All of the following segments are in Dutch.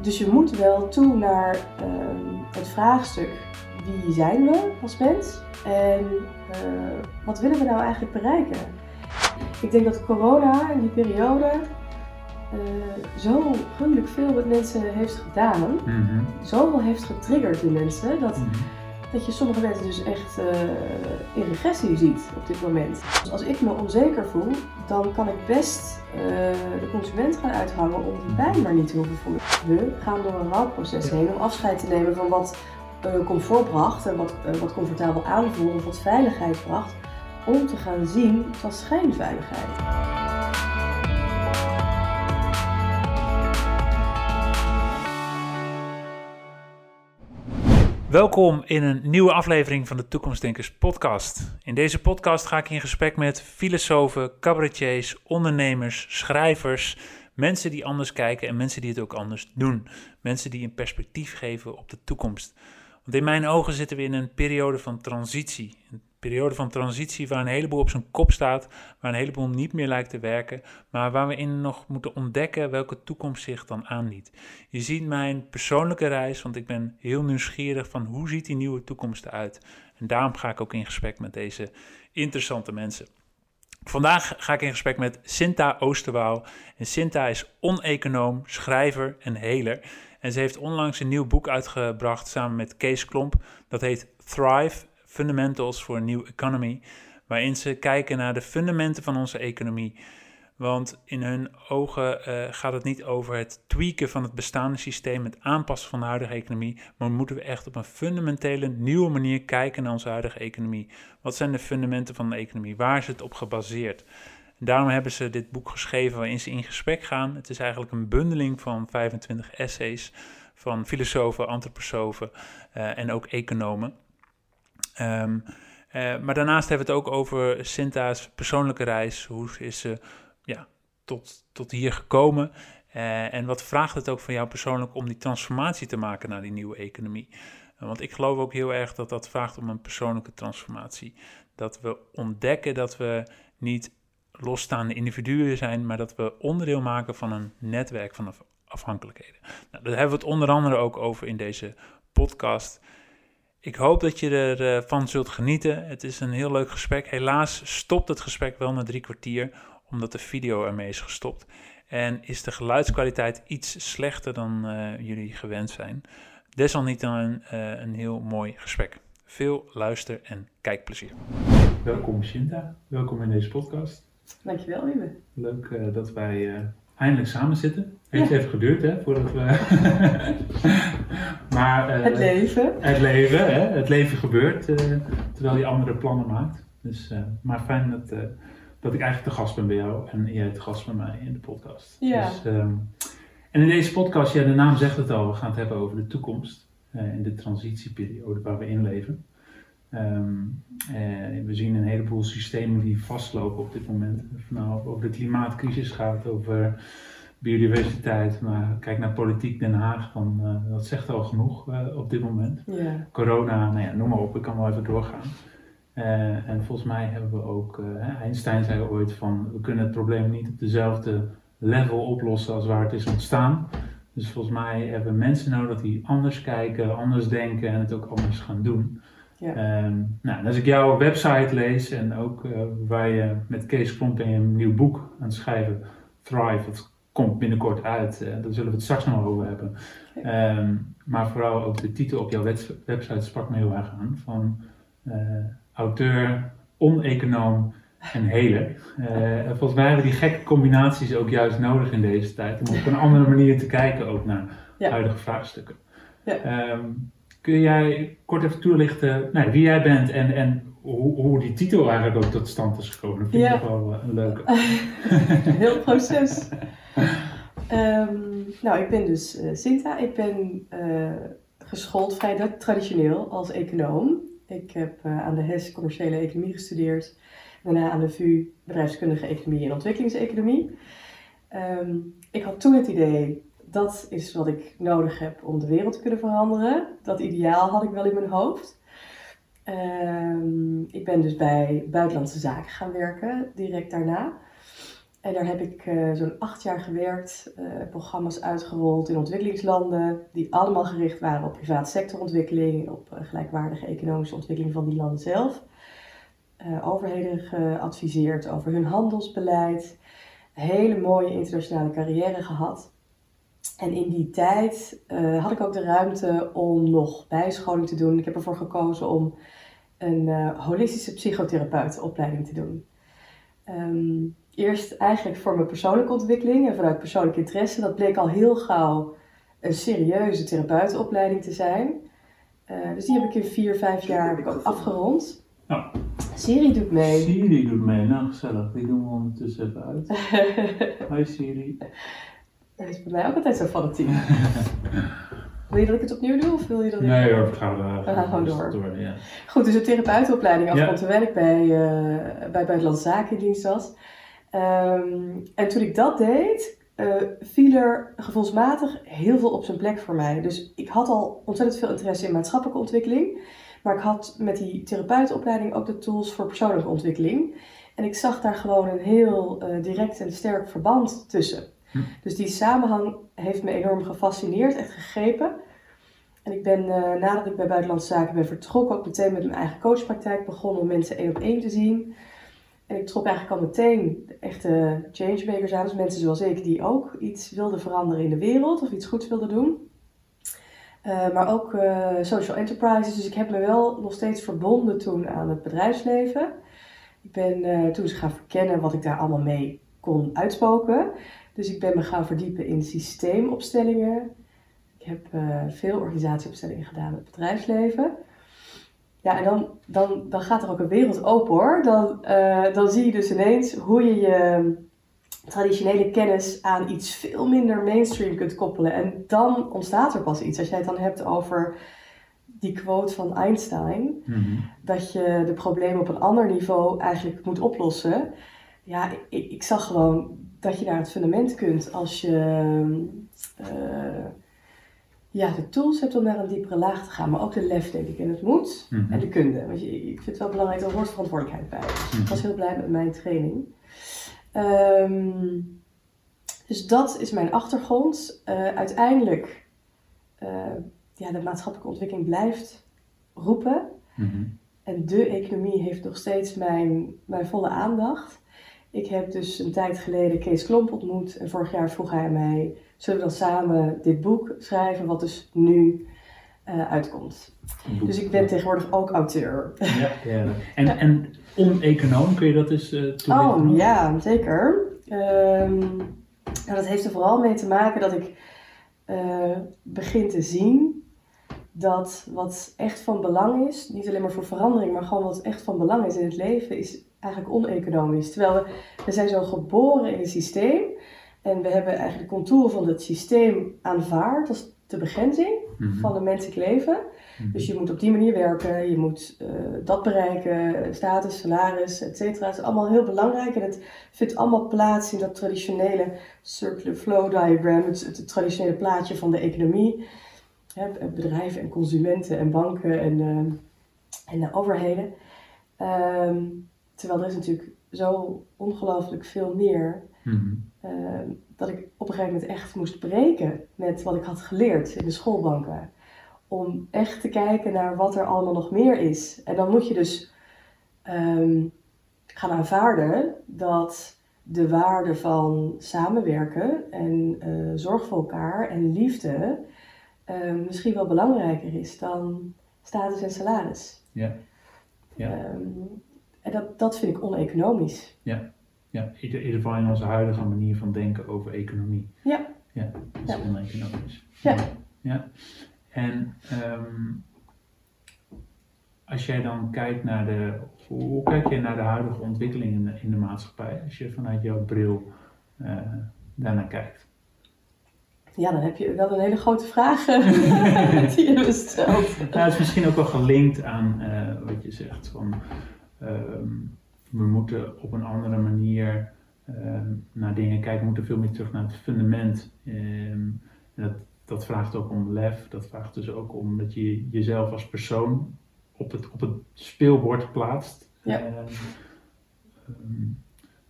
dus je moet wel toe naar ehm, het vraagstuk wie zijn we als mens en wat willen we nou eigenlijk bereiken? Ik denk dat corona in die periode uh, zo gruwelijk veel met mensen heeft gedaan, mm -hmm. zoveel heeft getriggerd in mensen, dat, mhm. Dat je sommige mensen dus echt uh, in regressie ziet op dit moment. Dus als ik me onzeker voel, dan kan ik best uh, de consument gaan uithangen om die pijn maar niet te hoeven voelen. We gaan door een rouwproces heen om afscheid te nemen van wat comfort bracht en wat, wat comfortabel aanvoelen of wat veiligheid bracht, om te gaan zien van schijnveiligheid. Welkom in een nieuwe aflevering van de Toekomstdenkers podcast. In deze podcast ga ik in gesprek met filosofen, cabaretiers, ondernemers, schrijvers, mensen die anders kijken en mensen die het ook anders doen. Mensen die een perspectief geven op de toekomst. Want in mijn ogen zitten we in een periode van transitie periode van transitie waar een heleboel op zijn kop staat, waar een heleboel niet meer lijkt te werken, maar waar we in nog moeten ontdekken welke toekomst zich dan aanbiedt. Je ziet mijn persoonlijke reis, want ik ben heel nieuwsgierig van hoe ziet die nieuwe toekomst eruit. En daarom ga ik ook in gesprek met deze interessante mensen. Vandaag ga ik in gesprek met Sinta Oosterwouw. En Sinta is oneconoom, schrijver en heler. En ze heeft onlangs een nieuw boek uitgebracht samen met Kees Klomp. Dat heet Thrive Fundamentals for a New Economy, waarin ze kijken naar de fundamenten van onze economie. Want in hun ogen uh, gaat het niet over het tweaken van het bestaande systeem, het aanpassen van de huidige economie, maar moeten we echt op een fundamentele nieuwe manier kijken naar onze huidige economie. Wat zijn de fundamenten van de economie? Waar is het op gebaseerd? Daarom hebben ze dit boek geschreven waarin ze in gesprek gaan. Het is eigenlijk een bundeling van 25 essays van filosofen, antroposofen uh, en ook economen. Um, uh, maar daarnaast hebben we het ook over Sinta's persoonlijke reis. Hoe is ze ja, tot, tot hier gekomen? Uh, en wat vraagt het ook van jou persoonlijk om die transformatie te maken naar die nieuwe economie? Uh, want ik geloof ook heel erg dat dat vraagt om een persoonlijke transformatie. Dat we ontdekken dat we niet losstaande individuen zijn, maar dat we onderdeel maken van een netwerk van afhankelijkheden. Nou, daar hebben we het onder andere ook over in deze podcast. Ik hoop dat je ervan uh, zult genieten. Het is een heel leuk gesprek. Helaas stopt het gesprek wel na drie kwartier, omdat de video ermee is gestopt. En is de geluidskwaliteit iets slechter dan uh, jullie gewend zijn. Desalniettemin uh, een heel mooi gesprek. Veel luister- en kijkplezier. Welkom Shinta, welkom in deze podcast. Dankjewel Wiebe. Leuk uh, dat wij eindelijk samen zitten. Heeft ja. even geduurd, hè, voordat we... maar, uh, het leven. Het leven, hè, het leven gebeurt, uh, terwijl je andere plannen maakt. Dus, uh, maar fijn dat, dat ik eigenlijk de gast ben bij jou en jij de gast bij mij in de podcast. Ja. Dus, um, en in deze podcast, ja, de naam zegt het al, we gaan het hebben over de toekomst. in de transitieperiode waar we in leven. Um, we zien een heleboel systemen die vastlopen op dit moment. Nou over de klimaatcrisis gaat, over biodiversiteit, maar kijk naar politiek Den Haag, van, uh, dat zegt al genoeg uh, op dit moment. Corona, nou ja, noem maar op, ik kan wel even doorgaan. Uh, en volgens mij hebben we ook, Einstein zei ooit van, we kunnen het probleem niet op dezelfde level oplossen als waar het is ontstaan. Dus volgens mij hebben we mensen nodig die anders kijken, anders denken en het ook anders gaan doen. Ja. Um, nou, als ik jouw website lees en ook uh, waar je met Kees Klomp een nieuw boek aan het schrijven, Thrive, dat komt binnenkort uit, uh, daar zullen we het straks nog over hebben. Um, maar vooral ook de titel op jouw website sprak me heel erg aan, van uh, auteur, oneconoom en heler. volgens mij hebben we die gekke combinaties ook juist nodig in deze tijd, om op een andere manier te kijken ook naar ja. huidige vraagstukken. Ja. Um, Kun jij kort even toelichten nou, wie jij bent en, en hoe, hoe, die titel eigenlijk ook tot stand is gekomen? Dat vind ja. ik wel uh, een leuke. Heel proces. um, nou, ik ben dus uh, Sinta. Ik ben uh, geschoold vrij traditioneel als econoom. Ik heb aan de HES commerciële economie gestudeerd. Daarna aan de VU bedrijfskundige economie en ontwikkelingseconomie. Um, ik had toen het idee dat is wat ik nodig heb om de wereld te kunnen veranderen. Dat ideaal had ik wel in mijn hoofd. Um, ik ben dus bij Buitenlandse Zaken gaan werken, direct daarna. En daar heb ik uh, zo'n acht jaar gewerkt, uh, programma's uitgerold in ontwikkelingslanden, die allemaal gericht waren op private sectorontwikkeling, op uh, gelijkwaardige economische ontwikkeling van die landen zelf. overheden geadviseerd over hun handelsbeleid, hele mooie internationale carrière gehad. En in die tijd had ik ook de ruimte om nog bijscholing te doen. Ik heb ervoor gekozen om een holistische psychotherapeutenopleiding te doen. Um, eerst eigenlijk voor mijn persoonlijke ontwikkeling en vanuit persoonlijk interesse. Dat bleek al heel gauw een serieuze therapeutenopleiding te zijn. Uh, dus die heb ik in vier, vijf jaar heb ik ook afgerond. Nou, Siri doet mee. Siri doet mee, nou gezellig. Die doen we ondertussen even uit. Hoi Siri. Dat is bij mij ook altijd zo fanatiek. Wil je dat ik het opnieuw doe of wil je dat ik... Nee hoor, we gaan, uh, we gaan gewoon door. door ja. Goed, dus de therapeutenopleiding afgerond Ja. terwijl ik bij, uh, bij Buitenlandse Zaken in dienst was. Um, en toen ik dat deed, uh, viel er gevoelsmatig heel veel op zijn plek voor mij. Dus ik had al ontzettend veel interesse in maatschappelijke ontwikkeling. Maar ik had met die therapeutenopleiding ook de tools voor persoonlijke ontwikkeling. En ik zag daar gewoon een heel uh, direct en sterk verband tussen. Hm. Dus die samenhang heeft me enorm gefascineerd, echt gegrepen. En ik ben, uh, nadat ik bij Buitenlandse Zaken ben vertrokken, ook meteen met mijn eigen coachpraktijk begonnen om mensen één op één te zien. En ik trok eigenlijk al meteen de echte changemakers aan. Dus mensen zoals ik die ook iets wilden veranderen in de wereld of iets goeds wilden doen. Uh, maar ook uh, social enterprises. Dus ik heb me wel nog steeds verbonden toen aan het bedrijfsleven. Ik ben toen eens gaan verkennen wat ik daar allemaal mee kon uitspoken. Dus ik ben me gaan verdiepen in systeemopstellingen. Ik heb veel organisatieopstellingen gedaan in het bedrijfsleven. Ja, en dan, dan, dan gaat er ook een wereld open hoor. Dan, uh, dan zie je dus ineens hoe je je traditionele kennis aan iets veel minder mainstream kunt koppelen. En dan ontstaat er pas iets. Als jij het dan hebt over die quote van Einstein, Mhm. dat je de problemen op een ander niveau eigenlijk moet oplossen. Ja, ik, ik zag gewoon dat je naar het fundament kunt als je uh, ja, de tools hebt om naar een diepere laag te gaan, maar ook de lef, denk ik, en het moet Mhm. en de kunde. Want je, ik vind het wel belangrijk, er hoort verantwoordelijkheid bij. Dus ik was heel blij met mijn training. Ehm, dus dat is mijn achtergrond. Uh, uiteindelijk, uh, ja, de maatschappelijke ontwikkeling blijft roepen. Mhm. En de economie heeft nog steeds mijn, mijn volle aandacht. Ik heb dus een tijd geleden Kees Klomp ontmoet. En vorig jaar vroeg hij mij, zullen we dan samen dit boek schrijven, wat dus nu uh, uitkomt. Boek. Dus ik ben tegenwoordig ook auteur. Ja, ja. En, ja. en oneconoom, kun je dat eens uh, toelichten? Oh ja, zeker. Um, nou, dat heeft er vooral mee te maken dat ik uh, begin te zien dat wat echt van belang is, niet alleen maar voor verandering, maar gewoon wat echt van belang is in het leven, is eigenlijk oneconomisch. Terwijl we, we zijn zo geboren in een systeem en we hebben eigenlijk de contouren van het systeem aanvaard als de begrenzing Mhm. van een menselijk leven. Mhm. Dus je moet op die manier werken, je moet uh, dat bereiken, status, salaris, et cetera. Het is allemaal heel belangrijk en het vindt allemaal plaats in dat traditionele circular flow diagram, het, het traditionele plaatje van de economie. Hè, bedrijven en consumenten en banken en, uh, en de overheden. Um, terwijl er is natuurlijk zo ongelooflijk veel meer. Mm uh, dat ik op een gegeven moment echt moest breken met wat ik had geleerd in de schoolbanken. Om echt te kijken naar wat er allemaal nog meer is. En dan moet je dus um, gaan aanvaarden dat de waarde van samenwerken en uh, zorg voor elkaar en liefde uh, misschien wel belangrijker is dan status en salaris. Ja. ja. Um, en dat, dat vind ik oneconomisch. Ja. Ja, in ieder geval in onze huidige manier van denken over economie. Ja. Ja, dat is Ja. oneconomisch. Ja. ja. En um, als jij dan kijkt naar de, hoe, kijk je naar de huidige ontwikkeling in de, in de maatschappij, als je vanuit jouw bril uh, daarnaar kijkt? Ja, dan heb je wel een hele grote vraag die je stelt. Nou, het is misschien ook wel gelinkt aan uh, wat je zegt van um, we moeten op een andere manier um, naar dingen kijken, we moeten veel meer terug naar het fundament. Um, dat, dat vraagt ook om lef, dat vraagt dus ook om dat je jezelf als persoon op het, op het speelbord plaatst. Ja.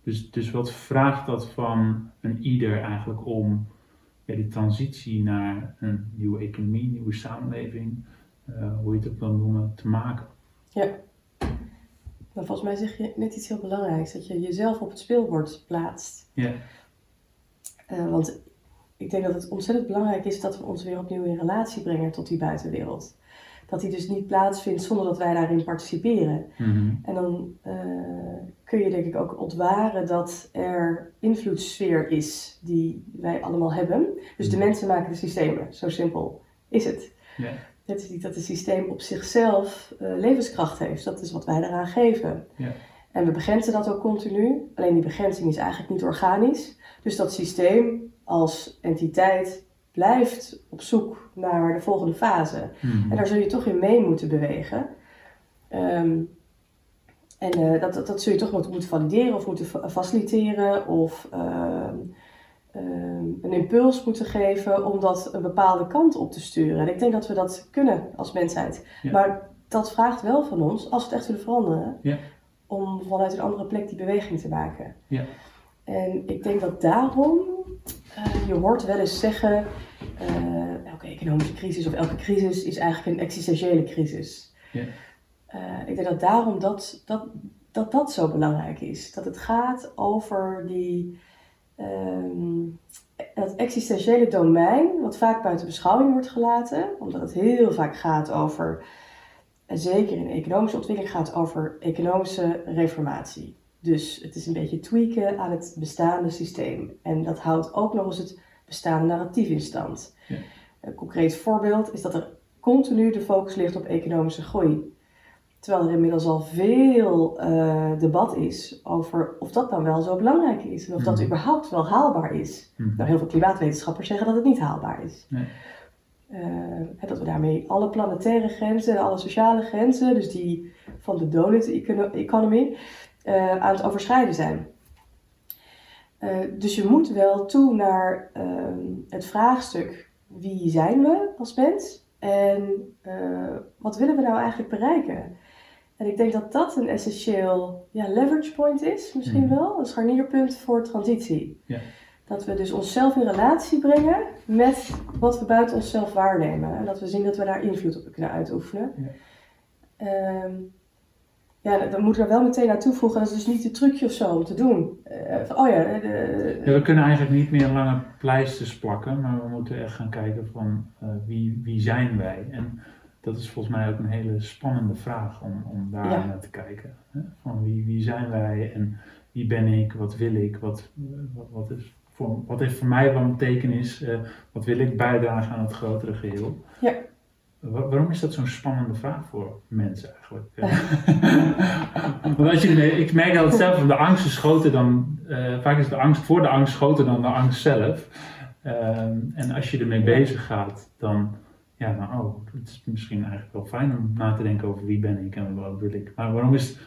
Dus, dus wat vraagt dat van een ieder eigenlijk om ja, die transitie naar een nieuwe economie, nieuwe samenleving, uh, hoe je het ook wil noemen, te maken? Ja, maar volgens mij zeg je net iets heel belangrijks, dat je jezelf op het speelbord plaatst. Ja. Uh, want ik denk dat het ontzettend belangrijk is dat we ons weer opnieuw in relatie brengen tot die buitenwereld. Dat die dus niet plaatsvindt zonder dat wij daarin participeren. Mhm. En dan uh, kun je denk ik ook ontwaren dat er invloedssfeer is die wij allemaal hebben. Dus de Mhm. mensen maken de systemen, zo simpel is het. Ja. Het is niet dat het systeem op zichzelf eh, levenskracht heeft, dat is wat wij eraan geven. Ja. En we begrenzen dat ook continu, alleen die begrenzing is eigenlijk niet organisch. Dus dat systeem als entiteit blijft op zoek naar de volgende fase. Mhm. En daar zul je toch in mee moeten bewegen. Ehm, en eh, dat, dat, dat zul je toch moeten, valideren of moeten fa- faciliteren of ehm, een impuls moeten geven om dat een bepaalde kant op te sturen. En ik denk dat we dat kunnen als mensheid. Ja. Maar dat vraagt wel van ons, als we het echt willen veranderen, Ja. om vanuit een andere plek die beweging te maken. Ja. En ik denk dat daarom, eh, je hoort wel eens zeggen, eh, elke economische crisis of elke crisis is eigenlijk een existentiële crisis. Ja. Eh, ik denk dat daarom dat, dat, dat dat zo belangrijk is. Dat het gaat over die, ehm, dat existentiële domein, wat vaak buiten beschouwing wordt gelaten, omdat het heel vaak gaat over, en zeker in economische ontwikkeling, gaat over economische reformatie. Dus het is een beetje tweaken aan het bestaande systeem. En dat houdt ook nog eens het bestaande narratief in stand. Ja. Een concreet voorbeeld is dat er continu de focus ligt op economische groei. Terwijl er inmiddels al veel eh, debat is over of dat dan wel zo belangrijk is. En of dat Mhm. überhaupt wel haalbaar is. Mhm. Nou, heel veel klimaatwetenschappers zeggen dat het niet haalbaar is. Nee. Eh, dat we daarmee alle planetaire grenzen en alle sociale grenzen, dus die van de donut econo- economy, eh, aan het overschrijden zijn. Dus je moet wel toe naar ehm, het vraagstuk: wie zijn we als mens en wat willen we nou eigenlijk bereiken? En ik denk dat dat een essentieel ja, leverage point is, misschien Mhm. wel, een scharnierpunt voor transitie. Ja. Dat we dus onszelf in relatie brengen met wat we buiten onszelf waarnemen. En dat we zien dat we daar invloed op kunnen uitoefenen. Ja. Ehm, ja, dan moet ik er wel meteen aan toevoegen, dat is dus niet een trucje of zo om te doen. Eh, oh ja, de, Ja, we kunnen eigenlijk niet meer lange pleisters plakken, maar we moeten echt gaan kijken van eh, wie, wie zijn wij? En dat is volgens mij ook een hele spannende vraag om, om daar Ja. naar te kijken. Hè? Van wie, wie zijn wij en wie ben ik, wat wil ik, wat, wat, wat, is voor, wat heeft voor mij van betekenis, eh, wat wil ik bijdragen aan het grotere geheel? Ja. Wa- waarom is dat zo'n spannende vraag voor mensen eigenlijk? Want als je, ik merk altijd zelf, de angst is groter dan, eh, vaak is de angst voor de angst groter dan de angst zelf. Ehm, en als je ermee bezig gaat, dan, ja, nou, oh, het is misschien eigenlijk wel fijn om na te denken over wie ben ik en wat wil ik. Maar waarom is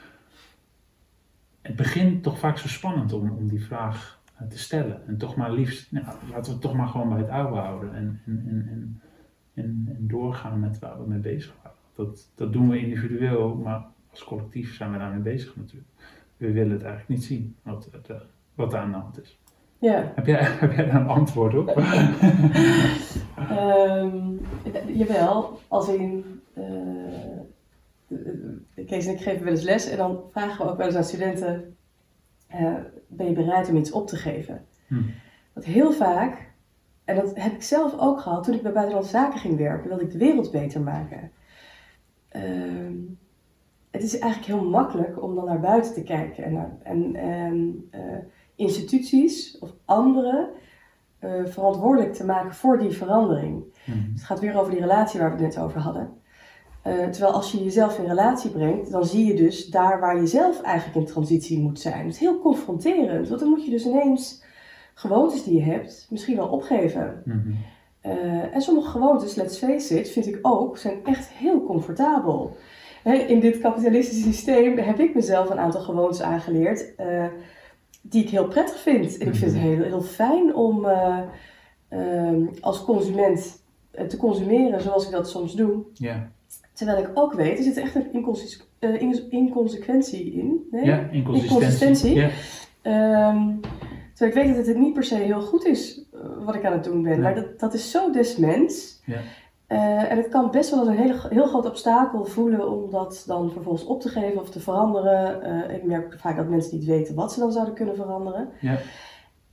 het, begint toch vaak zo spannend om, om die vraag eh, te stellen. En toch maar liefst, nou, laten we het toch maar gewoon bij het oude houden en, en, en, en, en, doorgaan met waar we mee bezig waren. Dat, dat doen we individueel, maar als collectief zijn we daarmee bezig natuurlijk. We willen het eigenlijk niet zien, wat, eh, wat er aan de hand is. ja. Heb jij, heb jij daar een antwoord op? Ehm, jawel, als in. eh, eh, Kees en ik geven wel eens les en dan vragen we ook wel eens aan studenten: eh, ben je bereid om iets op te geven? Hm. Want heel vaak, en dat heb ik zelf ook gehad toen ik bij Buitenlandse Zaken ging werken, wilde ik de wereld beter maken. Ehm, het is eigenlijk heel makkelijk om dan naar buiten te kijken en, en, en eh, instituties of anderen eh, verantwoordelijk te maken voor die verandering. Hm. Het gaat weer over die relatie waar we het net over hadden. Eh, terwijl als je jezelf in relatie brengt, dan zie je dus daar waar je zelf eigenlijk in transitie moet zijn. Het is heel confronterend, want dan moet je dus ineens gewoontes die je hebt misschien wel opgeven. Mhm. Eh, en sommige gewoontes, let's face it, vind ik ook, zijn echt heel comfortabel. Hè, in dit kapitalistische systeem heb ik mezelf een aantal gewoontes aangeleerd die ik heel prettig vind. En ik vind het heel, heel fijn om eh, ehm, als consument eh, te consumeren zoals ik dat soms doe. Ja, Terwijl ik ook weet, er zit echt een in- inconsequentie in. Nee? ja inconsistentie. Ehm, terwijl ik weet dat het niet per se heel goed is wat ik aan het doen ben. Nee. Maar dat, dat is zo des mens. Ja. Eh, en het kan best wel als een hele, heel groot obstakel voelen om dat dan vervolgens op te geven of te veranderen. Eh, ik merk vaak dat mensen niet weten wat ze dan zouden kunnen veranderen. Ja.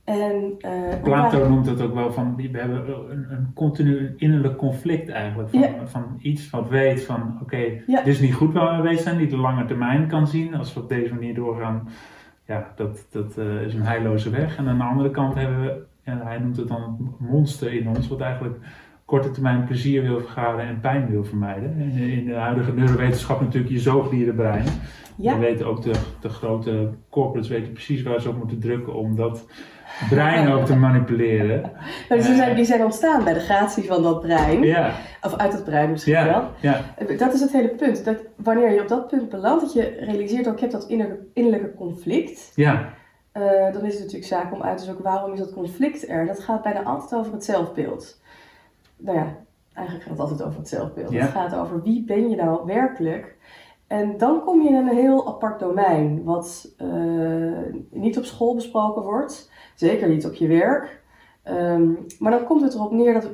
En, eh, Plato noemt het ook wel van, we hebben een, een continu innerlijk conflict eigenlijk. Van, Ja. van iets wat weet van, oké, Ja. dit is niet goed waar we bezig zijn, die de lange termijn kan zien. Als we op deze manier doorgaan, ja, dat, dat is een heilloze weg. En aan de andere kant hebben we, hij noemt het dan het monster in ons, wat eigenlijk korte termijn plezier wil vergaren en pijn wil vermijden. In, de- in de huidige neurowetenschap natuurlijk je zoogdierenbrein. ja, We weten ook de, de grote corporates weten precies waar ze op moeten drukken om dat brein ook te manipuleren. Nou, dus die, zijn, die zijn ontstaan bij de gratie van dat brein. Ja, Of uit het brein misschien wel. ja, ja, Dat is het hele punt. Dat wanneer je op dat punt belandt, dat je realiseert, ook ik heb dat innerlijke, innerlijke conflict. ja, eh, dan is het natuurlijk zaak om uit te zoeken waarom is dat conflict er. Dat gaat bijna altijd over het zelfbeeld. Nou ja, eigenlijk gaat het altijd over het zelfbeeld. Het gaat over wie ben je nou werkelijk. En dan kom je in een heel apart domein, wat eh, niet op school besproken wordt, zeker niet op je werk. Ehm, maar dan komt het erop neer dat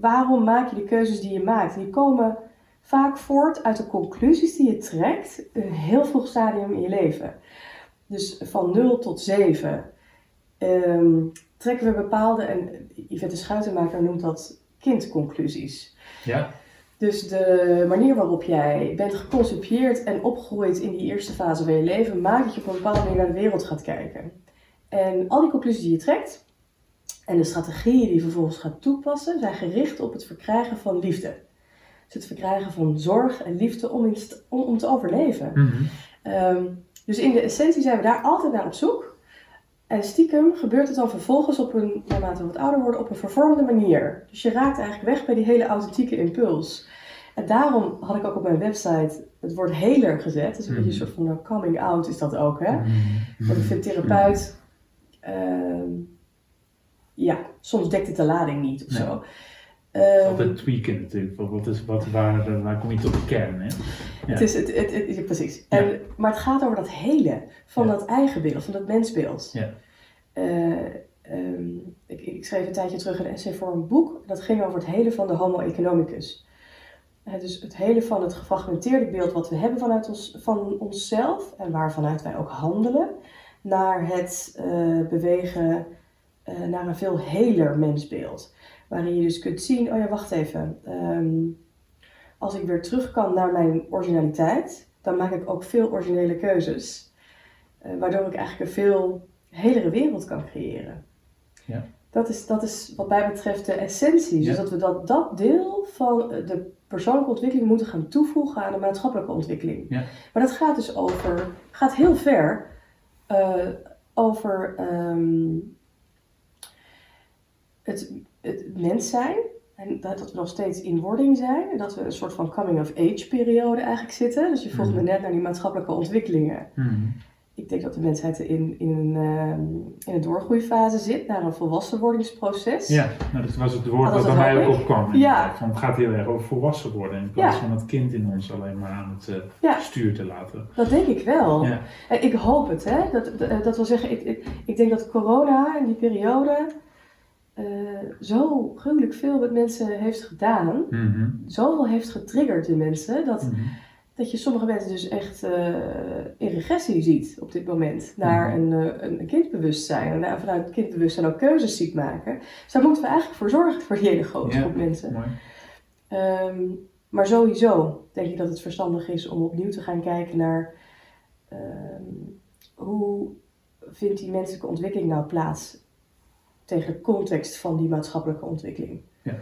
waarom maak je de keuzes die je maakt? Die komen vaak voort uit de conclusies die je trekt in een heel vroeg stadium in je leven. Dus van 0 tot 7 ehm, trekken we bepaalde, en Yvette Schuitenmaker noemt dat kindconclusies. ja, Dus de manier waarop jij bent geconcipieerd en opgegroeid in die eerste fase van je leven, maakt dat je op een bepaalde manier naar de wereld gaat kijken. En al die conclusies die je trekt en de strategieën die je vervolgens gaat toepassen, zijn gericht op het verkrijgen van liefde. Dus het verkrijgen van zorg en liefde om, in om, om te overleven. mhm, Ehm, dus in de essentie zijn we daar altijd naar op zoek. En stiekem gebeurt het dan vervolgens op een, naarmate we wat ouder worden, op een vervormende manier. Dus je raakt eigenlijk weg bij die hele authentieke impuls. En daarom had ik ook op mijn website het woord heler gezet. Dus een Mhm. beetje een soort van een coming out is dat ook, hè? mhm, Want ik vind therapeut, ehm, ja, soms dekt het de lading niet of Nee. zo. Het is Ehm, altijd tweaken natuurlijk, wat is, wat, waar, waar kom je tot de kern, hè? Ja. Het is, het, het, precies. En, Maar het gaat over dat hele van Ja. dat eigen beeld, van dat mensbeeld. Ja. Eh, ehm, ik, ik schreef een tijdje terug een essay voor een boek. Dat ging over het hele van de Homo economicus. Eh, dus het hele van het gefragmenteerde beeld wat we hebben vanuit ons, van onszelf en waarvanuit wij ook handelen, naar het eh, bewegen naar een veel heler mensbeeld. Waarin je dus kunt zien, oh ja, wacht even. ehm, als ik weer terug kan naar mijn originaliteit, dan maak ik ook veel originele keuzes. Eh, waardoor ik eigenlijk een veel helere wereld kan creëren. Ja. Dat, is, dat is wat mij betreft de essentie. Ja. Dus dat we dat, dat deel van eh, de persoonlijke ontwikkeling moeten gaan toevoegen aan de maatschappelijke ontwikkeling. Ja. Maar dat gaat dus over, gaat heel ver eh, over ehm, het, het mens zijn. En dat, we nog steeds in wording zijn. En dat we een soort van coming-of-age periode eigenlijk zitten. Dus je vroeg me Mhm. net naar die maatschappelijke ontwikkelingen. Mhm. Ik denk dat de mensheid in, in, een, ehm, in een doorgroeifase zit naar een volwassenwordingsproces. Ja, nou, dat was het woord Ah, dat bij mij ook opkwam. Ja. Van, het gaat heel erg over volwassen worden in plaats Ja. van het kind in ons alleen maar aan het eh, Ja. stuur te laten. Dat denk ik wel. En ik hoop het, hè. Dat, dat, dat wil zeggen, ik, ik, ik denk dat corona in die periode eh, zo gruwelijk veel met mensen heeft gedaan. Mhm. Zoveel heeft getriggerd in mensen. Dat, Mhm. dat je sommige mensen dus echt eh, in regressie ziet op dit moment. Naar Mhm. een, eh, een, een kindbewustzijn. En daar vanuit het kindbewustzijn ook keuzes ziet maken. Dus daar moeten we eigenlijk voor zorgen voor die hele grote Ja. groep mensen. Mooi. Ehm, maar sowieso denk ik dat het verstandig is om opnieuw te gaan kijken naar ehm, hoe vindt die menselijke ontwikkeling nou plaats tegen de context van die maatschappelijke ontwikkeling. Ja.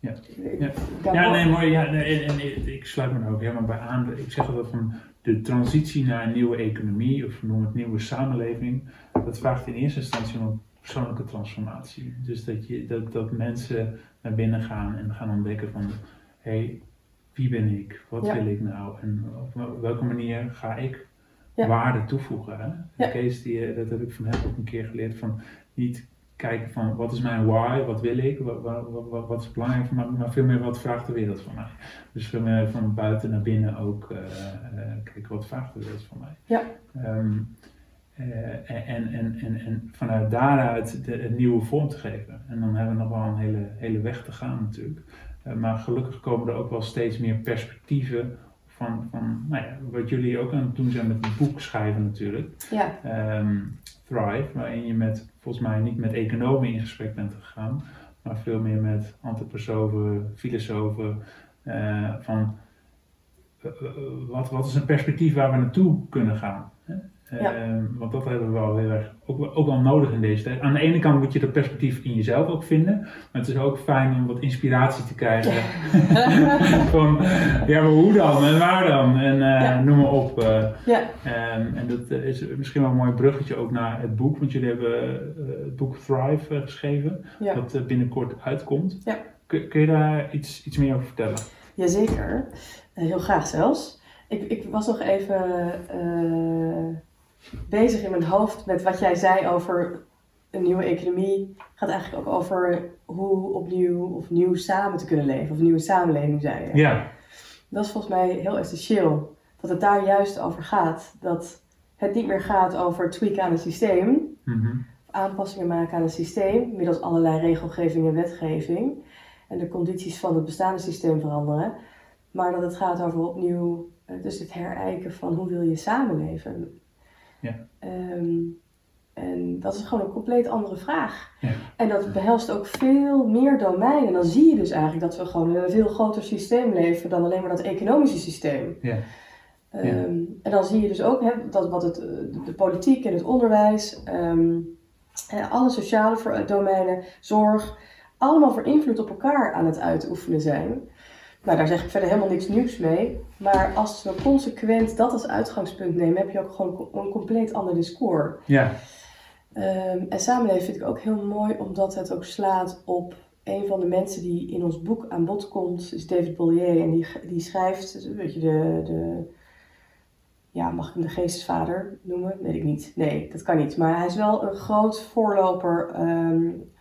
Ja. Ja. Ja, nee, mooi. Ja, nee, en, en ik sluit me er ook helemaal bij aan. Ik zeg altijd van de transitie naar een nieuwe economie, of noem het nieuwe samenleving, dat vraagt in eerste instantie om een persoonlijke transformatie. Dus dat, je, dat, dat mensen naar binnen gaan en gaan ontdekken van, hé, hey, wie ben ik? Wat Ja. wil ik nou? En op welke manier ga ik Ja. waarde toevoegen? Hè? Ja. Kees, die, eh, dat heb ik van hem ook een keer geleerd, van niet kijken van wat is mijn why, wat wil ik, wat, wat, wat, wat is belangrijk voor mij, maar veel meer wat vraagt de wereld van mij. Dus veel meer van buiten naar binnen ook eh, eh, kijken wat vraagt de wereld van mij. Ja. Ehm, en, en, en, en vanuit daaruit de, een nieuwe vorm te geven. En dan hebben we nog wel een hele, hele weg te gaan natuurlijk. maar gelukkig komen er ook wel steeds meer perspectieven van, van nou ja, wat jullie ook aan het doen zijn met het boek schrijven natuurlijk. Ja. Ehm, Thrive, waarin je met, volgens mij niet met economen in gesprek bent gegaan, maar veel meer met antroposofen, filosofen, uh, van uh, wat, wat is een perspectief waar we naartoe kunnen gaan. Ja. Ehm, want dat hebben we wel heel erg ook, ook wel nodig in deze tijd. Aan de ene kant moet je dat perspectief in jezelf ook vinden, maar het is ook fijn om wat inspiratie te krijgen. Van ja, maar hoe dan en waar dan en uh, noem maar op. Uh, ja. Um, en dat uh, is misschien wel een mooi bruggetje ook naar het boek, want jullie hebben het boek Thrive geschreven, dat binnenkort uitkomt. Ja. Kun, kun je daar iets, iets meer over vertellen? Jazeker, heel graag zelfs. Ik, ik was nog even bezig in mijn hoofd met wat jij zei over een nieuwe economie. Gaat eigenlijk ook over hoe opnieuw of nieuw samen te kunnen leven. Of een nieuwe samenleving zijn. Ja. Dat is volgens mij heel essentieel. Dat het daar juist over gaat. Dat het niet meer gaat over tweaken aan het systeem. Mm Aanpassingen maken aan het systeem. Middels allerlei regelgeving en wetgeving. En de condities van het bestaande systeem veranderen. Maar dat het gaat over opnieuw, eh, dus het herijken van hoe wil je samenleven. Ja. Ehm, en dat is gewoon een compleet andere vraag. Ja. En dat behelst ook veel meer domeinen. Dan zie je dus eigenlijk dat we gewoon in een veel groter systeem leven dan alleen maar dat economische systeem. Ja. Ehm, en dan zie je dus ook hè, dat wat het, de politiek en het onderwijs, um, alle sociale domeinen, zorg, allemaal voor invloed op elkaar aan het uitoefenen zijn. Nou, daar zeg ik verder helemaal niks nieuws mee. Maar als we consequent dat als uitgangspunt nemen, heb je ook gewoon een compleet ander discours. Ja. Um, en samenleven vind ik ook heel mooi, omdat het ook slaat op een van de mensen die in ons boek aan bod komt, is David Bollier. En die, die schrijft, weet je, de, de, ja, mag ik hem de geestesvader noemen? Weet ik niet. Nee, dat kan niet. Maar hij is wel een groot voorloper um,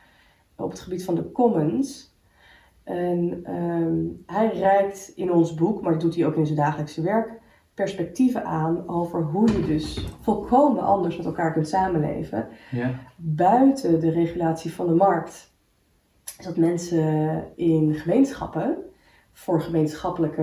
op het gebied van de commons. En um, hij reikt in ons boek, maar dat doet hij ook in zijn dagelijkse werk, perspectieven aan over hoe je dus volkomen anders met elkaar kunt samenleven. Ja. Buiten de regulatie van de markt. Dat mensen in gemeenschappen voor gemeenschappelijke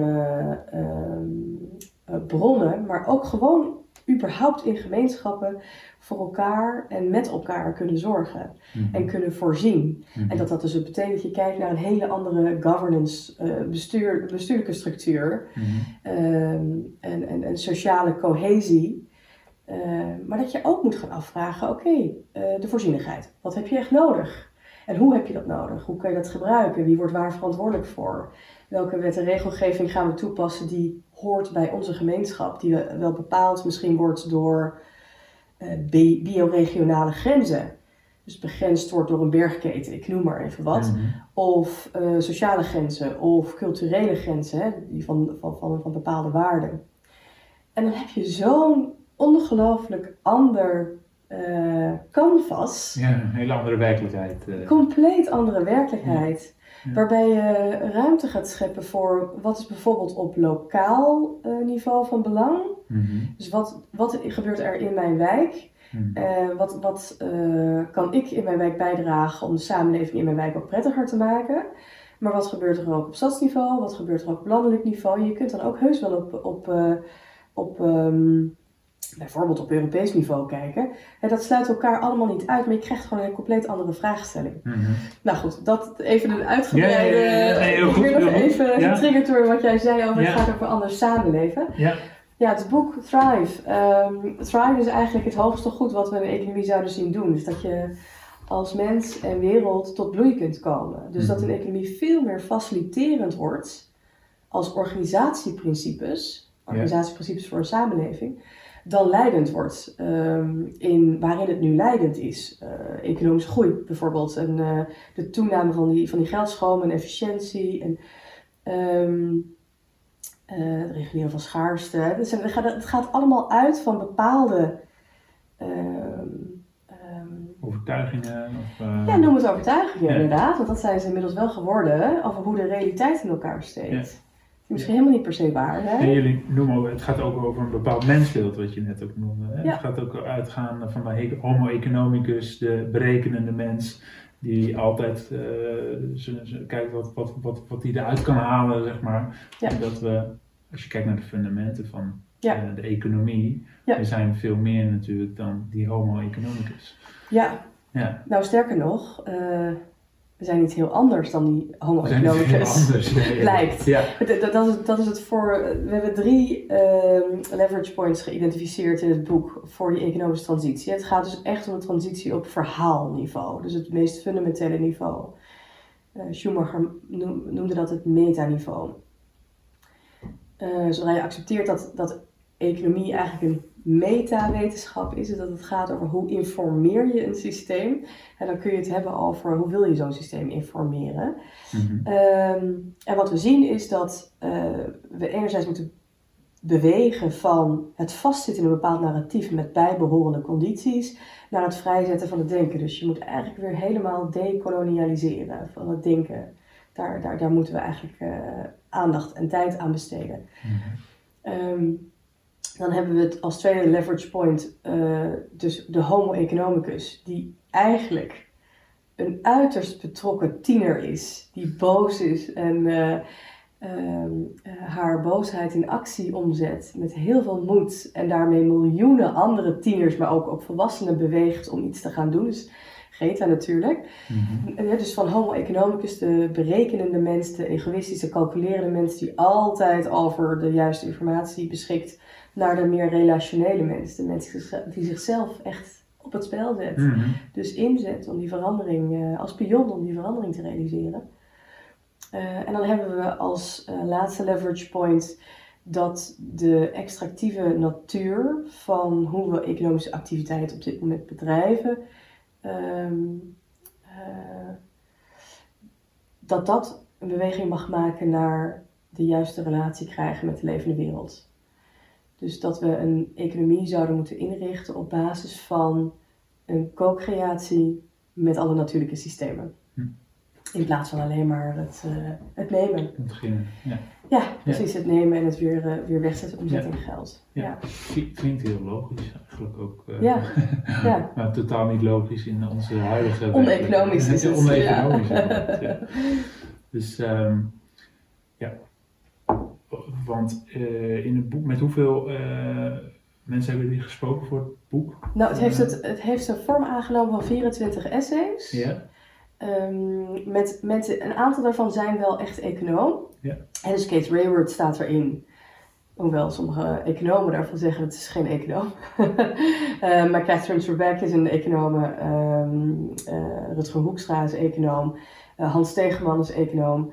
uh, bronnen, maar ook gewoon überhaupt in gemeenschappen voor elkaar en met elkaar kunnen zorgen mhm. en kunnen voorzien. Mhm. En dat dat dus betekent dat je kijkt naar een hele andere governance, uh, bestuur, bestuurlijke structuur mhm. ehm, en, en, en, sociale cohesie. Ehm, maar dat je ook moet gaan afvragen, oké, eh, de voorzienigheid. Wat heb je echt nodig? En hoe heb je dat nodig? Hoe kan je dat gebruiken? Wie wordt waar verantwoordelijk voor? Welke wet en regelgeving gaan we toepassen die hoort bij onze gemeenschap? Die wel bepaald misschien wordt door uh, bioregionale grenzen. Dus begrensd wordt door een bergketen, ik noem maar even wat. Mhm. Of eh, sociale grenzen of culturele grenzen, hè, die van, van, van, van bepaalde waarden. En dan heb je zo'n ongelooflijk ander uh, canvas. Ja, een hele andere werkelijkheid. Uh. Compleet andere werkelijkheid. Waarbij je ruimte gaat scheppen voor wat is bijvoorbeeld op lokaal uh, niveau van belang. Mm Dus wat, wat gebeurt er in mijn wijk? Mm wat wat kan ik in mijn wijk bijdragen om de samenleving in mijn wijk ook prettiger te maken? Maar wat gebeurt er ook op stadsniveau? Wat gebeurt er ook op landelijk niveau? Je kunt dan ook heus wel op, op, op um, bijvoorbeeld op Europees niveau kijken. dat sluit elkaar allemaal niet uit, maar je krijgt gewoon een compleet andere vraagstelling. Mhm. Nou goed, dat even een uitgebreide... Ja, ja, ik ben nog even getriggerd door wat jij zei over het gaat over anders samenleven. Ja. Ja, het boek Thrive. Um, Thrive is eigenlijk het hoogste goed wat we in de economie zouden zien doen. Dus dat je als mens en wereld tot bloei kunt komen. Dus dat een economie veel meer faciliterend wordt als organisatieprincipes, organisatieprincipes voor een samenleving, dan leidend wordt. Um, in, waarin het nu leidend is. Uh, economische groei bijvoorbeeld. En uh, de toename van die, van die geldstroom en efficiëntie. En um, uh, het reguleren van schaarste. Het, het, gaat, het gaat allemaal uit van bepaalde. Um, overtuigingen? Of, ja, noem het overtuigingen inderdaad. Want dat zijn ze inmiddels wel geworden. Over hoe de realiteit in elkaar steekt. Misschien helemaal niet per se waar zijn. En jullie noemen ook, het gaat ook over een bepaald mensbeeld, wat je net ook noemde. Hè? Ja. Het gaat ook uitgaan van de homo economicus, de berekenende mens, die altijd eh, kijkt wat, wat, wat, wat hij eruit kan halen, zeg maar. Ja. Dat we, als je kijkt naar de fundamenten van Ja. eh, de economie, we zijn veel meer natuurlijk dan die homo economicus. Ja, Ja, nou sterker nog, eh, we zijn iets heel anders dan die homo economicus. anders. Ja, Dat, dat, is, dat is het voor. We hebben drie ehm, leverage points geïdentificeerd in het boek voor die economische transitie. Het gaat dus echt om de transitie op verhaalniveau, dus het meest fundamentele niveau. Eh, Schumacher noem- noemde dat het metaniveau. Eh zodra je accepteert dat, dat economie eigenlijk een metawetenschap is, dus dat het gaat over hoe informeer je een systeem, en dan kun je het hebben over hoe wil je zo'n systeem informeren. Mhm. Ehm, en wat we zien is dat eh, we enerzijds moeten bewegen van het vastzitten in een bepaald narratief met bijbehorende condities naar het vrijzetten van het denken. Dus je moet eigenlijk weer helemaal dekolonialiseren van het denken. Daar, daar, daar moeten we eigenlijk eh, aandacht en tijd aan besteden. Mhm. Ehm, dan hebben we het als tweede leverage point, eh, dus de homo economicus, die eigenlijk een uiterst betrokken tiener is, die boos is en eh, ehm, eh, haar boosheid in actie omzet met heel veel moed en daarmee miljoenen andere tieners, maar ook, ook volwassenen beweegt om iets te gaan doen. Dus Greta natuurlijk. Mhm. Ja, dus van homo economicus, de berekenende mens, de egoïstische, calculerende mens die altijd over de juiste informatie beschikt, naar de meer relationele mens, de mens die zichzelf- echt op het spel zet. Mhm. Dus inzet om die verandering, eh, als pion om die verandering te realiseren. Eh, en dan hebben we als eh, laatste leverage point dat de extractieve natuur van hoe we economische activiteit op dit moment bedrijven, ehm, eh, dat dat een beweging mag maken naar de juiste relatie krijgen met de levende wereld. Dus dat we een economie zouden moeten inrichten op basis van een co-creatie met alle natuurlijke systemen. Hm. In plaats van alleen maar het, eh, het nemen. Het beginnen. Ja. Ja, precies. Het nemen en het weer, eh, weer wegzetten, omzetten in geld. Ja. Ja. Klinkt- heel logisch eigenlijk ook. eh, Ja. Ja. maar totaal niet logisch in onze huidige... Oneconomisch is het, Oneconomisch ja. ja. Dus ehm, ja, want eh, in het boek, met hoeveel eh, mensen hebben jullie gesproken voor het boek? Nou, het heeft, het, het heeft een vorm aangenomen van 24 essays. Ja? Ehm, met mensen, een aantal daarvan zijn wel echt econoom. Ja. En dus Kate Rayward staat erin. Hoewel sommige economen daarvan zeggen het is geen econoom. Eh, maar Catherine Trebek is een econoom. ehm eh, Rutger Hoekstra is econoom. eh, Hans Stegeman is econoom.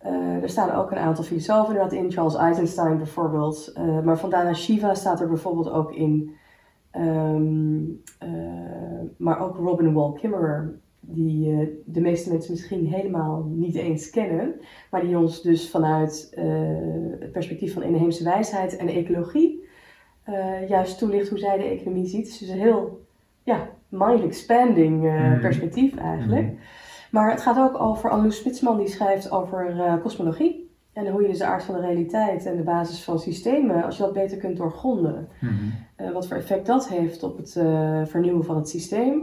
Eh, er staan ook een aantal filosofen inderdaad in. Charles Eisenstein bijvoorbeeld. Eh, maar Vandana Shiva staat er bijvoorbeeld ook in. Ehm, eh, maar ook Robin Wall Kimmerer die de meeste mensen misschien helemaal niet eens kennen, maar die ons dus vanuit het perspectief van inheemse wijsheid en ecologie juist toelicht hoe zij de economie ziet. Dus een heel ja, mind-expanding Mhm. perspectief eigenlijk. Mhm. Maar het gaat ook over Anloes Spitsman, die schrijft over eh, kosmologie. En hoe je dus de aard van de realiteit en de basis van systemen, als je dat beter kunt doorgronden. Mhm. eh, wat voor effect dat heeft op het eh, vernieuwen van het systeem.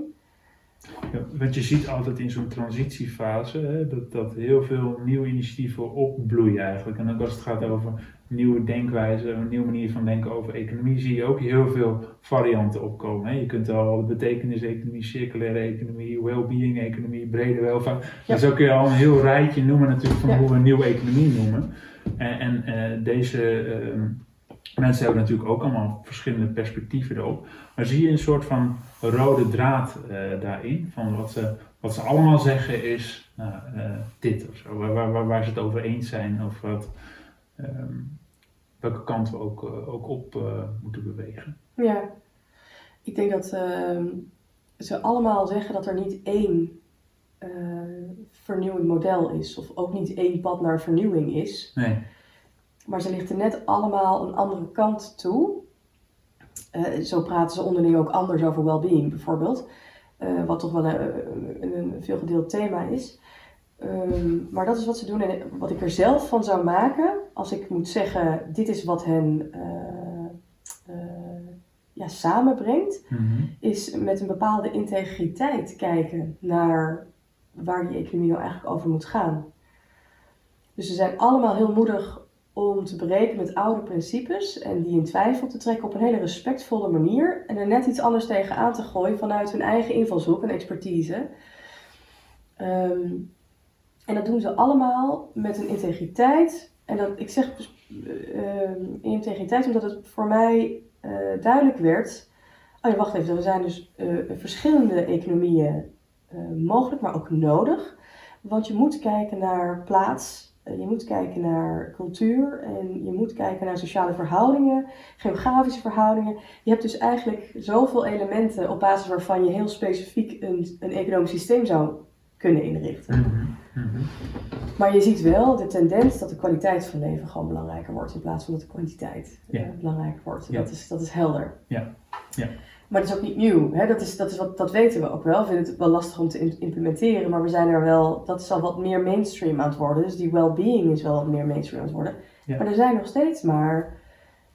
Ja, want je ziet altijd in zo'n transitiefase hè, dat, dat heel veel nieuwe initiatieven opbloeien eigenlijk. En ook als het gaat over nieuwe denkwijzen, een nieuwe manier van denken over economie, zie je ook heel veel varianten opkomen. Hè. Je kunt al de betekenis-economie, circulaire economie, well-being economie, brede welvaart. Ja. Dus zo kun je al een heel rijtje noemen natuurlijk van Ja. hoe we een nieuwe economie noemen. En, en eh, deze ehm, mensen hebben natuurlijk ook allemaal verschillende perspectieven erop. Maar zie je een soort van rode draad eh, daarin? Van wat ze, wat ze allemaal zeggen is nou, eh, dit of zo. Waar, waar, waar, waar ze het over eens zijn. Of wat, ehm, welke kant we ook, eh, ook op eh, moeten bewegen. Ja, ik denk dat ehm, ze allemaal zeggen dat er niet één eh, vernieuwend model is, of ook niet één pad naar vernieuwing is, Nee. maar ze lichten net allemaal een andere kant toe. Zo praten ze onderling ook anders over well-being bijvoorbeeld, wat toch wel een, een, een veelgedeeld thema is. Ehm, maar dat is wat ze doen en wat ik er zelf van zou maken als ik moet zeggen, dit is wat hen uh, ja, samenbrengt, Mhm. is met een bepaalde integriteit kijken naar waar die economie nou eigenlijk over moet gaan. Dus ze zijn allemaal heel moedig om te breken met oude principes en die in twijfel te trekken op een hele respectvolle manier en er net iets anders tegenaan te gooien vanuit hun eigen invalshoek en expertise. Ehm, en dat doen ze allemaal met een integriteit. En dat, ik zeg dus, eh, integriteit omdat het voor mij eh, duidelijk werd. Oh ja, wacht even. Er zijn dus eh, verschillende economieën eh, mogelijk, maar ook nodig. Want je moet kijken naar plaats, eh, je moet kijken naar cultuur en je moet kijken naar sociale verhoudingen, geografische verhoudingen. Je hebt dus eigenlijk zoveel elementen op basis waarvan je heel specifiek een, een economisch systeem zou kunnen inrichten. Maar je ziet wel de tendens dat de kwaliteit van leven gewoon belangrijker wordt in plaats van dat de kwantiteit eh, belangrijker wordt. Dat, is, dat is helder. Ja. Ja. Maar dat is ook niet nieuw. Hè? Dat, is, dat, is wat, dat weten we ook wel. We vinden het wel lastig om te im- implementeren, maar we zijn er wel, dat is al wat meer mainstream aan het worden. Dus die well-being is wel wat meer mainstream aan het worden. Ja. Maar er zijn nog steeds maar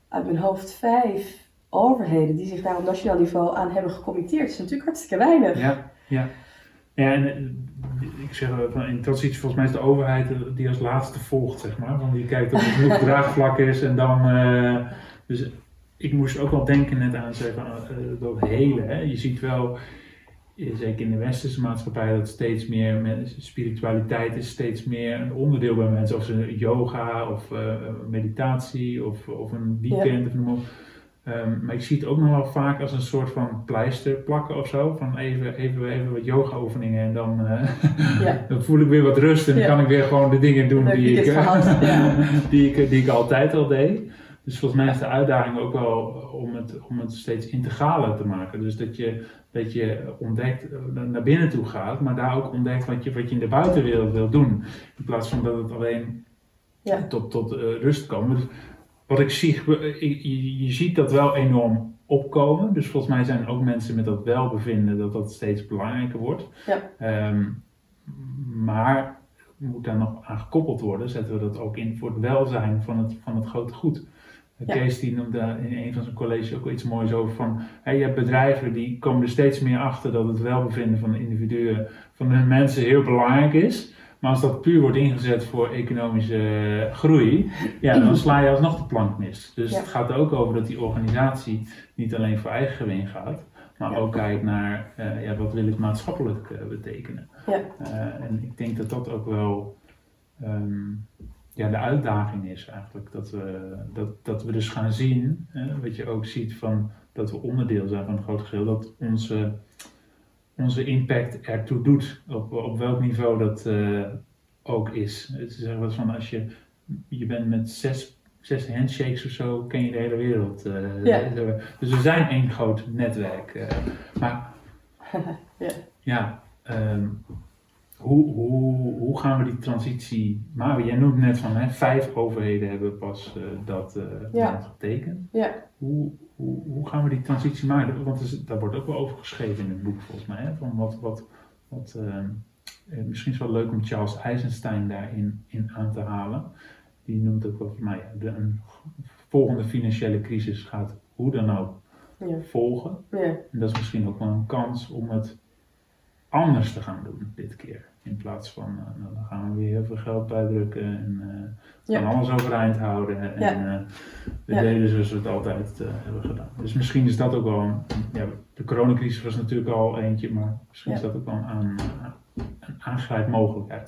uit mijn hoofd vijf overheden die zich daar op nationaal niveau aan hebben gecommitteerd. Dat is natuurlijk hartstikke weinig. Ja, ja. Ja, en eh, ik zeg wel, van, in transitie volgens mij is de overheid eh, die als laatste volgt, zeg maar. Want die kijkt of het genoeg draagvlak is en dan... eh, dus ik moest ook wel denken net aan zeg, maar, eh, dat hele, hè. Je ziet wel, eh, zeker in de westerse maatschappij, dat steeds meer spiritualiteit is steeds meer een onderdeel bij mensen. Of ze yoga of eh, meditatie of, of een weekend of noem maar Ehm, maar ik zie het ook nog wel vaak als een soort van pleister plakken of zo. Van even, even, even wat yoga oefeningen en dan, eh, Ja. dan voel ik weer wat rust en dan Ja. kan ik weer gewoon de dingen doen die ik, eh, gehad, ja. die, ik, die ik altijd al deed. Dus volgens mij is de uitdaging ook wel om het, om het steeds integraler te maken. Dus dat je, dat je ontdekt, eh, naar binnen toe gaat, maar daar ook ontdekt wat je, wat je in de buitenwereld wil doen. In plaats van dat het alleen Ja. tot, tot rust komt. Dus wat ik zie, je, je ziet dat wel enorm opkomen. Dus volgens mij zijn er ook mensen met dat welbevinden dat dat steeds belangrijker wordt. Ja. Ehm, maar moet daar nog aan gekoppeld worden, zetten we dat ook in voor het welzijn van het, van het grote goed. Ja. Kees die noemde in een van zijn colleges ook iets moois over van, je hebt bedrijven die komen er steeds meer achter dat het welbevinden van de individuen, van de mensen heel belangrijk is. Maar als dat puur wordt ingezet voor economische groei, ja, dan sla je alsnog de plank mis. Dus Ja. het gaat er ook over dat die organisatie niet alleen voor eigen gewin gaat, maar Ja. ook kijkt naar eh, ja, wat wil ik maatschappelijk eh, betekenen. Ja. Eh, en ik denk dat dat ook wel ehm, ja, de uitdaging is eigenlijk. Dat we, dat, dat we dus gaan zien, wat je ook ziet van dat we onderdeel zijn van een groot geheel, dat onze, onze impact ertoe doet, op, op welk niveau dat eh, ook is. Het is zeggen we van als je, je bent met zes, zes handshakes of zo, ken je de hele wereld. eh, Ja. Dus we zijn één groot netwerk. eh, maar Ja. ja, ehm, hoe, hoe, hoe gaan we die transitie maken? Jij noemt net van hè, vijf overheden hebben pas dat Ja. dat getekend. Ja. Hoe, hoe, hoe gaan we die transitie maken? Want is- daar wordt ook wel over geschreven in het boek volgens mij. Hè? Van wat, wat, wat, ehm, eh, misschien is het wel leuk om Charles Eisenstein daarin in aan te halen. Die noemt ook wel van mij, de, een volgende financiële crisis gaat hoe dan ook Ja. volgen. Ja. En dat is misschien ook wel een kans om het anders te gaan doen dit keer. In plaats van, eh, nou, dan gaan we weer heel veel geld bijdrukken en eh Ja. gaan alles overeind houden. En Ja. eh, we Ja. deden zoals we het altijd eh, hebben gedaan. Dus misschien is dat ook wel, een, ja, de coronacrisis was natuurlijk al eentje, maar misschien is dat ook wel een, aan, een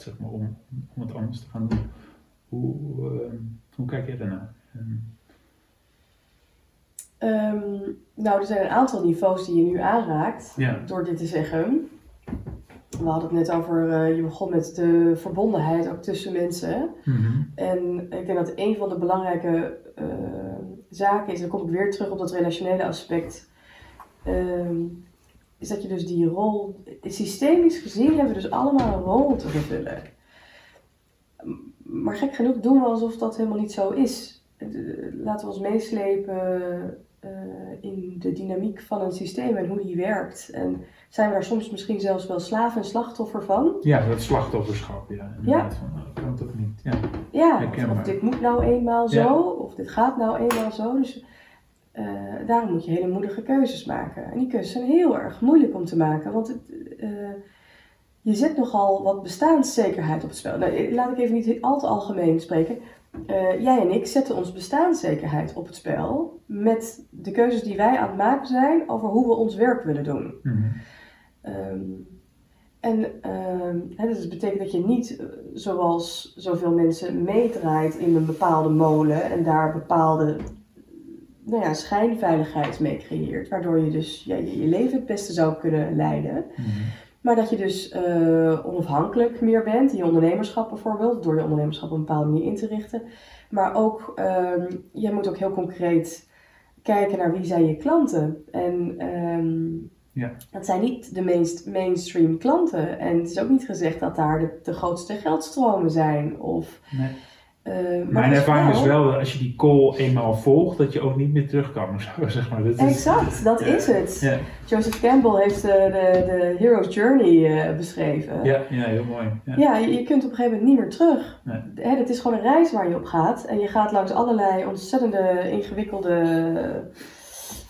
zeg maar, om, om het anders te gaan doen. Hoe, eh, hoe kijk jij daarnaar? Ehm, nou, er zijn een aantal niveaus die je nu aanraakt door dit te zeggen. We hadden het net over, eh, je begon met de verbondenheid ook tussen mensen. Mhm. En ik denk dat een van de belangrijke eh, zaken is, en dan kom ik weer terug op dat relationele aspect, ehm, is dat je dus die rol, systemisch gezien hebben we dus allemaal een rol te vervullen. Maar gek genoeg doen we alsof dat helemaal niet zo is. Eh, Laten we ons meeslepen eh, in de dynamiek van een systeem en hoe die werkt. En zijn we daar soms misschien zelfs wel slaaf en slachtoffer van? ja, dat slachtofferschap, ja. inderdaad, Van, nou, kan toch niet? Ja. Ja, Ja, of, dit moet nou eenmaal zo, Ja. of dit gaat nou eenmaal zo. Dus eh, daarom moet je hele moedige keuzes maken. En die keuzes zijn heel erg moeilijk om te maken, want het, eh, je zet nogal wat bestaanszekerheid op het spel. Nou, eh, laat ik even niet al te algemeen spreken. Eh, jij en ik zetten ons bestaanszekerheid op het spel met de keuzes die wij aan het maken zijn over hoe we ons werk willen doen. Mhm. Ehm, en ehm, hè, dus dat betekent dat je niet, eh, zoals zoveel mensen, meedraait in een bepaalde molen en daar bepaalde nou ja, schijnveiligheid mee creëert, waardoor je dus ja, je, je leven het beste zou kunnen leiden. Mhm. Maar dat je dus eh, onafhankelijk meer bent, in je ondernemerschap bijvoorbeeld, door je ondernemerschap op een bepaalde manier in te richten. Maar ook, ehm jij moet ook heel concreet kijken naar wie zijn je klanten. En ehm Ja. dat zijn niet de meest mainstream klanten. En het is ook niet gezegd dat daar de, de grootste geldstromen zijn. Of, Nee. Eh, Mijn ervaring is wel- dat als je die call eenmaal volgt, dat je ook niet meer terug kan. Zeg maar. Dat is, Exact, dat is het. Joseph Campbell heeft de, de, de Hero's Journey eh, beschreven. ja, ja, heel mooi. Ja. Ja, je, je kunt op een gegeven moment niet meer terug. Nee. Hè, het is gewoon een reis waar je op gaat. En je gaat langs allerlei ontzettende ingewikkelde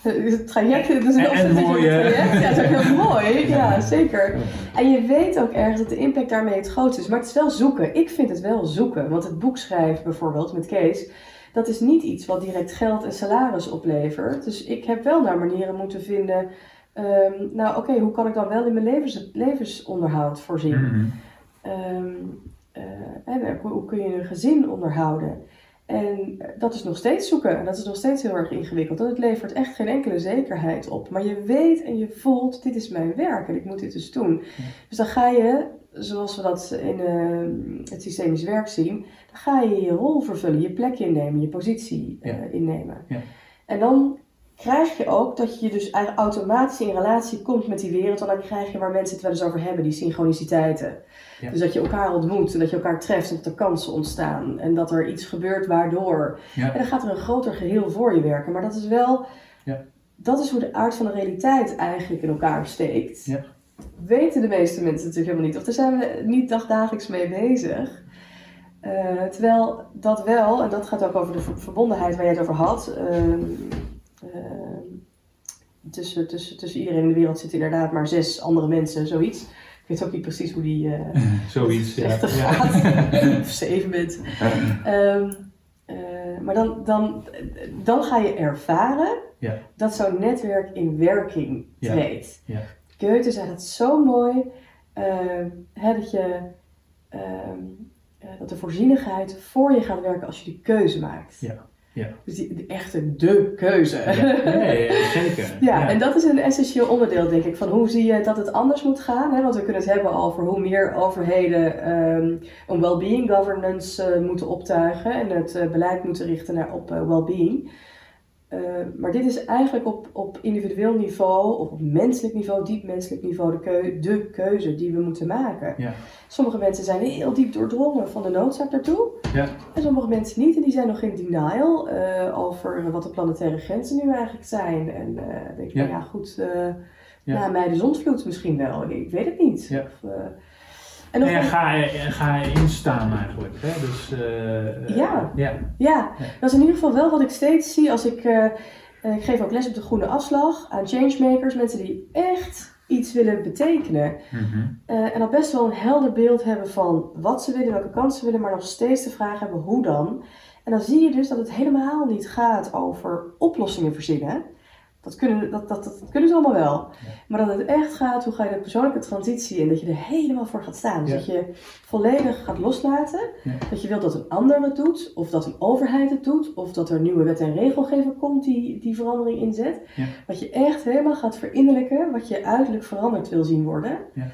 eh, trajecten. Dus En- een en traject. Ja, dat is ook heel mooi. Ja, zeker. En je weet ook ergens dat de impact daarmee het grootste is. Maar het is wel zoeken. Ik vind het wel zoeken. Want het boek schrijven bijvoorbeeld met Kees. Dat is niet iets wat direct geld en salaris oplevert. Dus ik heb wel naar manieren moeten vinden. ehm, nou oké, hoe kan ik dan wel in mijn levens, levensonderhoud voorzien? Mhm. Ehm, eh, en hoe kun je een gezin onderhouden? En dat is nog steeds zoeken. En dat is nog steeds heel erg ingewikkeld. En het levert echt geen enkele zekerheid op. Maar je weet en je voelt, dit is mijn werk en ik moet dit dus doen. Dus dan ga je, zoals we dat in eh, het systemisch werk zien, dan ga je je rol vervullen, je plek innemen, je positie eh, innemen. Ja. En dan krijg je ook dat je dus eigenlijk automatisch in relatie komt met die wereld. En dan krijg je waar mensen het wel eens over hebben, die synchroniciteiten. Ja. Dus dat je elkaar ontmoet en dat je elkaar treft en dat er kansen ontstaan. En dat er iets gebeurt waardoor. Ja. En dan gaat er een groter geheel voor je werken. Maar dat is wel, Ja. dat is hoe de aard van de realiteit eigenlijk in elkaar steekt. Ja. Weten de meeste mensen natuurlijk helemaal niet. Of daar zijn we niet dagdagelijks mee bezig. Eh, terwijl dat wel, en dat gaat ook over de ver- verbondenheid waar jij het over had. ehm, ehm, tussen, tussen, tussen iedereen in de wereld zitten inderdaad maar zes andere mensen, zoiets. Ik weet ook niet precies hoe die eh Zoiets. Ja. Ja. gaat. of zeven mensen. Ehm, eh, maar dan, dan, dan ga je ervaren Ja. dat zo'n netwerk in werking Ja. treedt. Ja. Goethe zei dat zo mooi, ehm, hè, dat, je, ehm, eh, dat de voorzienigheid voor je gaat werken als je die keuze maakt. Ja. Ja. Dus die, echte de keuze. Ja, nee, zeker. Ja, en dat is een essentieel onderdeel, denk ik, van hoe zie je dat het anders moet gaan. Hè? Want we kunnen het hebben over hoe meer overheden ehm, een well-being governance eh, moeten optuigen en het eh, beleid moeten richten naar, op eh, well-being. Eh, maar dit is eigenlijk op, op individueel niveau of op menselijk niveau, diep menselijk niveau, de, keu de keuze die we moeten maken. Ja. Sommige mensen zijn heel diep doordrongen van de noodzaak daartoe. Ja. En sommige mensen niet. En die zijn nog in denial eh, over wat de planetaire grenzen nu eigenlijk zijn. En dan denk ik, Ja. nou ja, goed, eh na mij de zonsvloed misschien wel. Ik, weet het niet. Of, en Nou ja, een- ga, ga instaan eigenlijk. Hè? Dus, eh, eh, Ja. ja. Ja, dat is in ieder geval wel wat ik steeds zie als ik... eh, ik geef ook les op de groene afslag aan changemakers. Mensen die echt iets willen betekenen. Mhm. En al best wel een helder beeld hebben van wat ze willen, welke kansen ze willen, maar nog steeds de vraag hebben hoe dan. En dan zie je dus dat het helemaal niet gaat over oplossingen verzinnen. Dat kunnen, dat, dat, dat kunnen ze allemaal wel. Maar dat het echt gaat, hoe ga je de persoonlijke transitie en dat je er helemaal voor gaat staan. Dus Ja. dat je volledig gaat loslaten. Ja. Dat je wilt dat een ander het doet, of dat een overheid het doet, of dat er nieuwe wet en regelgever komt die die verandering inzet. Dat je echt helemaal gaat verinnerlijken wat je uiterlijk veranderd wil zien worden. Ja.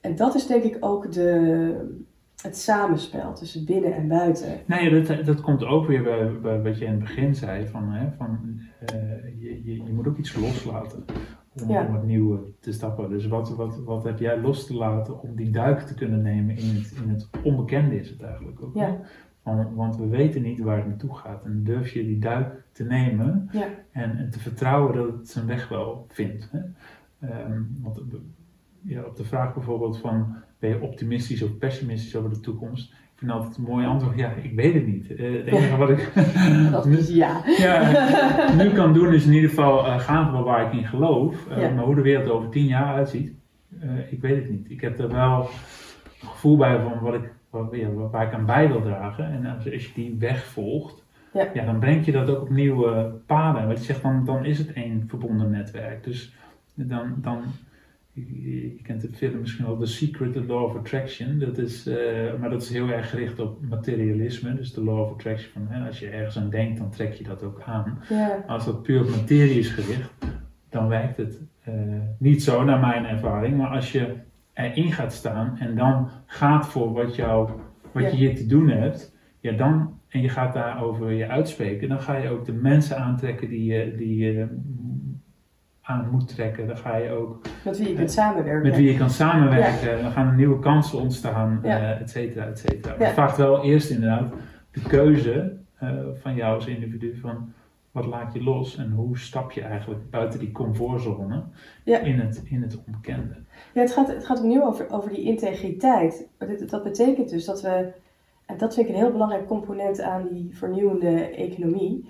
En dat is denk ik ook de, het samenspel tussen binnen en buiten. Nou ja, dat, dat komt ook weer bij, bij wat je in het begin zei: van, hè, van, eh, je, je, je moet ook iets loslaten om, Ja. om het nieuwe te stappen. Dus wat, wat, wat heb jij los te laten om die duik te kunnen nemen in het, in het onbekende, is het eigenlijk ook. Ja. Want, want we weten niet waar het naartoe gaat. En durf je die duik te nemen Ja. en, en te vertrouwen dat het zijn weg wel vindt. Hè? Ehm, want eh, ja, op de vraag bijvoorbeeld van ben je optimistisch of pessimistisch over de toekomst, vind altijd een mooi antwoord, ja, ik weet het niet. Uh, het enige wat ik dat is ja. ja, nu kan doen is in ieder geval uh, gaan voor waar ik in geloof. Uh, Maar hoe de wereld over tien jaar uitziet, ik weet het niet. Ik heb er wel een gevoel bij van wat ik, wat, ja, waar ik aan bij wil dragen. En als, als je die weg volgt, ja. ja. dan breng je dat ook op nieuwe paden. Wat je zegt, dan, dan is het één verbonden netwerk. Dus dan, dan je, kent de film misschien wel The Secret, The Law of Attraction. Dat is, uh, maar dat is heel erg gericht op materialisme. Dus de Law of Attraction, van, hè, als je ergens aan denkt, dan trek je dat ook aan. Ja. Als dat puur op materie is gericht, dan werkt het uh, niet zo naar mijn ervaring. Maar als je erin gaat staan en dan gaat voor wat, jou, wat je hier te doen hebt, ja, dan, en je gaat daarover je uitspreken, dan ga je ook de mensen aantrekken die die je aan moet trekken. Dan ga je ook. Met wie je kunt samenwerken. Met wie je kan samenwerken. Dan gaan er nieuwe kansen ontstaan, ja. uh, et cetera, et cetera. Maar het vraagt wel eerst inderdaad de keuze uh, van jou als individu van wat laat je los en hoe stap je eigenlijk buiten die comfortzone in, het, in het onbekende. Ja, het gaat, het gaat opnieuw over, over die integriteit. Dat, dat betekent dus dat we, en dat vind ik een heel belangrijk component aan die vernieuwende economie,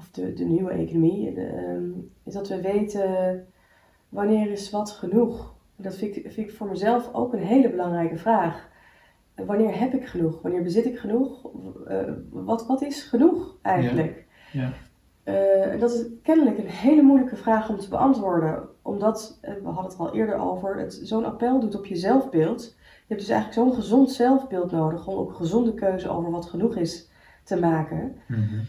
of de, de nieuwe economie, de, um, is dat we weten wanneer is wat genoeg. Dat vind ik, vind ik voor mezelf ook een hele belangrijke vraag. Wanneer heb ik genoeg? Wanneer bezit ik genoeg? Uh, wat, wat is genoeg eigenlijk? Ja. ja. Uh, dat is kennelijk een hele moeilijke vraag om te beantwoorden, omdat, uh, we hadden het al eerder over, het zo'n appel doet op je zelfbeeld. Je hebt dus eigenlijk zo'n gezond zelfbeeld nodig om ook een gezonde keuze over wat genoeg is te maken. Mm -hmm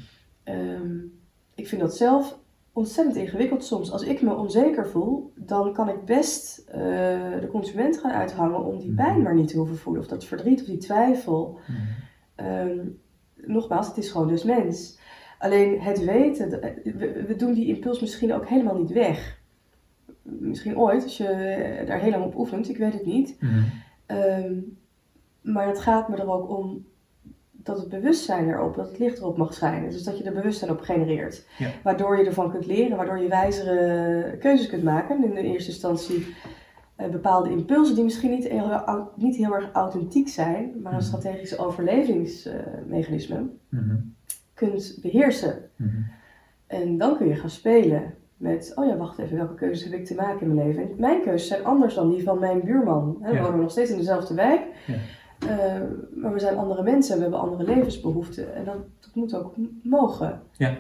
ik vind dat zelf ontzettend ingewikkeld soms. Als ik me onzeker voel, dan kan ik best uh, de consument gaan uithangen om die pijn mhm. maar niet te hoeven voelen. Of dat verdriet of die twijfel. Mm. nogmaals, het is gewoon dus mens. Alleen het weten, we, we, doen die impuls misschien ook helemaal niet weg. Misschien ooit, als je daar heel lang op oefent, ik weet het niet. Mm. Um, maar het gaat me er ook om dat het bewustzijn erop, dat het licht erop mag schijnen. Dus dat je er bewustzijn op genereert. Waardoor je ervan kunt leren, waardoor je wijzere keuzes kunt maken. In de eerste instantie uh, bepaalde impulsen die misschien niet heel, niet heel erg authentiek zijn, maar een mhm. strategisch overlevingsmechanisme uh, kunt beheersen. Mhm. En dan kun je gaan spelen met, oh ja, wacht even, welke keuzes heb ik te maken in mijn leven? En mijn keuzes zijn anders dan die van mijn buurman. We wonen nog steeds in dezelfde wijk. Ja. Uh, maar we zijn andere mensen, we hebben andere levensbehoeften en dat, dat moet ook mogen. Ja.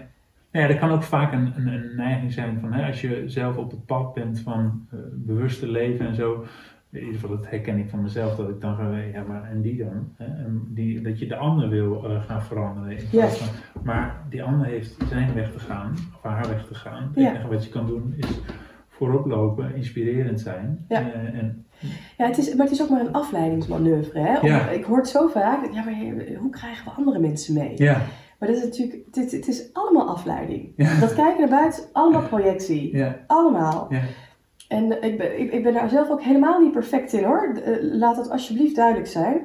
Nou ja, er kan ook vaak een, een, een neiging zijn van hè, als je zelf op het pad bent van uh, bewuste leven en zo. In ieder geval, dat herken ik van mezelf, dat ik dan ga, ja, maar en die dan? Hè? En die, dat je de ander wil uh, gaan veranderen. In van, maar die ander heeft zijn weg te gaan, of haar weg te gaan. Het enige wat je kan doen is voorop lopen, inspirerend zijn. Ja. Uh, en ja, het is, maar het is ook maar een afleidingsmanoeuvre. Hè? Ik hoor het zo vaak, ja, maar hoe krijgen we andere mensen mee? Ja. Maar dat is natuurlijk, het, het is allemaal afleiding. Dat kijken naar buiten, allemaal projectie. Ja. Allemaal. Ja. En ik ben, ik, ik, ben daar zelf ook helemaal niet perfect in hoor. Eh, laat dat alsjeblieft duidelijk zijn.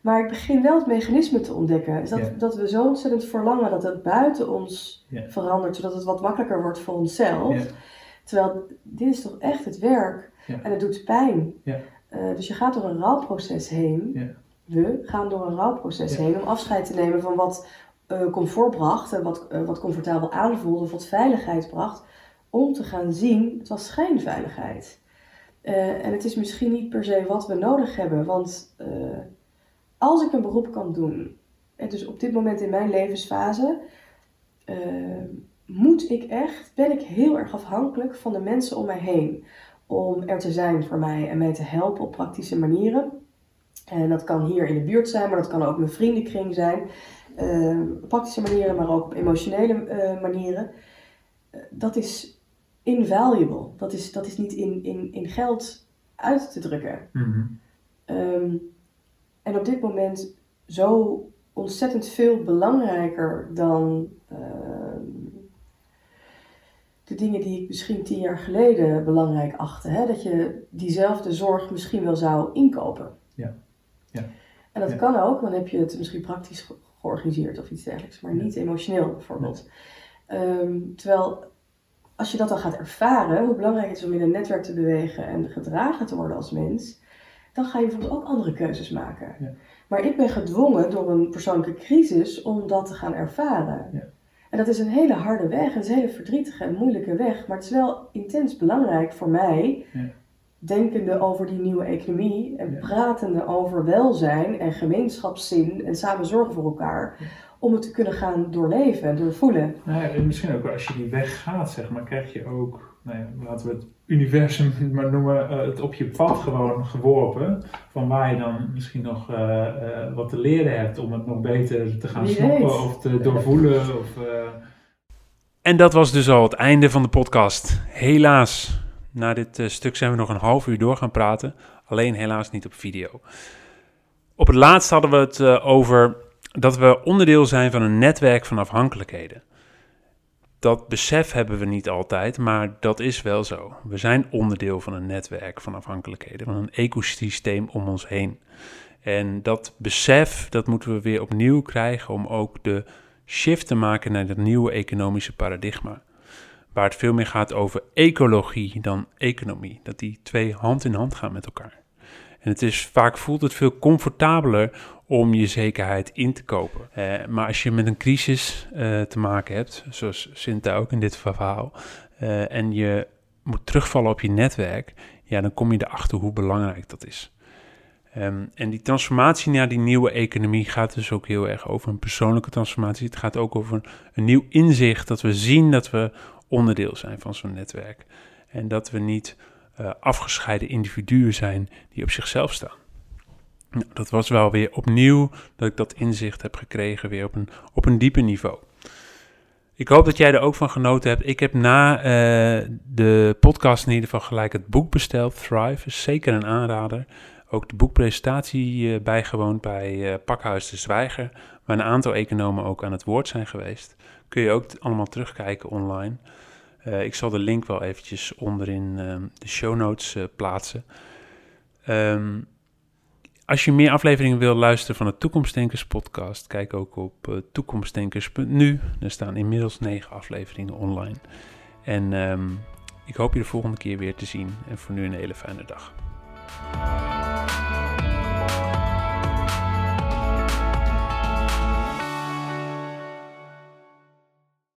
Maar ik begin wel het mechanisme te ontdekken. Dus dat, dat we zo ontzettend verlangen dat het buiten ons verandert, zodat het wat makkelijker wordt voor onszelf. Terwijl dit is toch echt het werk en het doet pijn. Ja. Uh, dus je gaat door een rouwproces heen. Ja. We gaan door een rouwproces heen om afscheid te nemen van wat uh, comfort bracht en wat, uh, wat comfortabel aanvoelde of wat veiligheid bracht. Om te gaan zien, het was schijnveiligheid. en het is misschien niet per se wat we nodig hebben. Want als ik een beroep kan doen, en dus op dit moment in mijn levensfase, moet ik echt, ben ik heel erg afhankelijk van de mensen om mij heen om er te zijn voor mij en mij te helpen op praktische manieren. En dat kan hier in de buurt zijn, maar dat kan ook mijn vriendenkring zijn. Uh, praktische manieren, maar ook op emotionele uh, manieren. Uh, dat is invaluable. Dat is, dat is niet in, in, in geld uit te drukken. Mm um, en op dit moment zo ontzettend veel belangrijker dan ehm, de dingen die ik misschien tien jaar geleden belangrijk achtte. Hè? Dat je diezelfde zorg misschien wel zou inkopen. Ja. ja. En dat kan ook, dan heb je het misschien praktisch georganiseerd of iets dergelijks, maar niet emotioneel bijvoorbeeld. Ehm, terwijl als je dat dan gaat ervaren, hoe belangrijk het is om in een netwerk te bewegen en gedragen te worden als mens, dan ga je bijvoorbeeld ook andere keuzes maken. Ja. Maar ik ben gedwongen door een persoonlijke crisis om dat te gaan ervaren. En dat is een hele harde weg, een hele verdrietige en moeilijke weg. Maar het is wel intens belangrijk voor mij, Ja. denkende over die nieuwe economie en Ja. pratende over welzijn en gemeenschapszin en samen zorgen voor elkaar, om het te kunnen gaan doorleven en doorvoelen. Nou misschien ook als je die weg gaat, zeg maar, krijg je ook, nou ja, laten we het universum maar noemen, eh, het op je pad gewoon geworpen. Van waar je dan misschien nog eh, eh, wat te leren hebt om het nog beter te gaan snappen of te doorvoelen. Of, eh. En dat was dus al het einde van de podcast. Helaas, na dit stuk zijn we nog een half uur door gaan praten. Alleen helaas niet op video. Op het laatst hadden we het eh, over dat we onderdeel zijn van een netwerk van afhankelijkheden. Dat besef hebben we niet altijd, maar dat is wel zo. We zijn onderdeel van een netwerk van afhankelijkheden, van een ecosysteem om ons heen. En dat besef, dat moeten we weer opnieuw krijgen om ook de shift te maken naar dat nieuwe economische paradigma. Waar het veel meer gaat over ecologie dan economie. Dat die twee hand in hand gaan met elkaar. En het is vaak voelt het veel comfortabeler om je zekerheid in te kopen. Eh, maar als je met een crisis eh, te maken hebt, zoals Sinta ook in dit verhaal, eh, en je moet terugvallen op je netwerk, ja, dan kom je erachter hoe belangrijk dat is. Ehm, en die transformatie naar die nieuwe economie gaat dus ook heel erg over een persoonlijke transformatie. Het gaat ook over een, een nieuw inzicht, dat we zien dat we onderdeel zijn van zo'n netwerk. En dat we niet afgescheiden individuen zijn die op zichzelf staan. Dat was wel weer opnieuw dat ik dat inzicht heb gekregen, weer op een, op een dieper niveau. Ik hoop dat jij er ook van genoten hebt. Ik heb na eh, de podcast in ieder geval gelijk het boek besteld. Thrive is zeker een aanrader. Ook de boekpresentatie eh, bijgewoond bij eh, Pakhuis de Zwijger, waar een aantal economen ook aan het woord zijn geweest. Kun je ook allemaal terugkijken online. Ik zal de link wel eventjes onderin ehm, de show notes plaatsen. Ehm, als je meer afleveringen wil luisteren van de Toekomstdenkers podcast, kijk ook op eh, toekomstdenkers.nu. Er staan inmiddels negen afleveringen online. En ehm, ik hoop je de volgende keer weer te zien. En voor nu een hele fijne dag.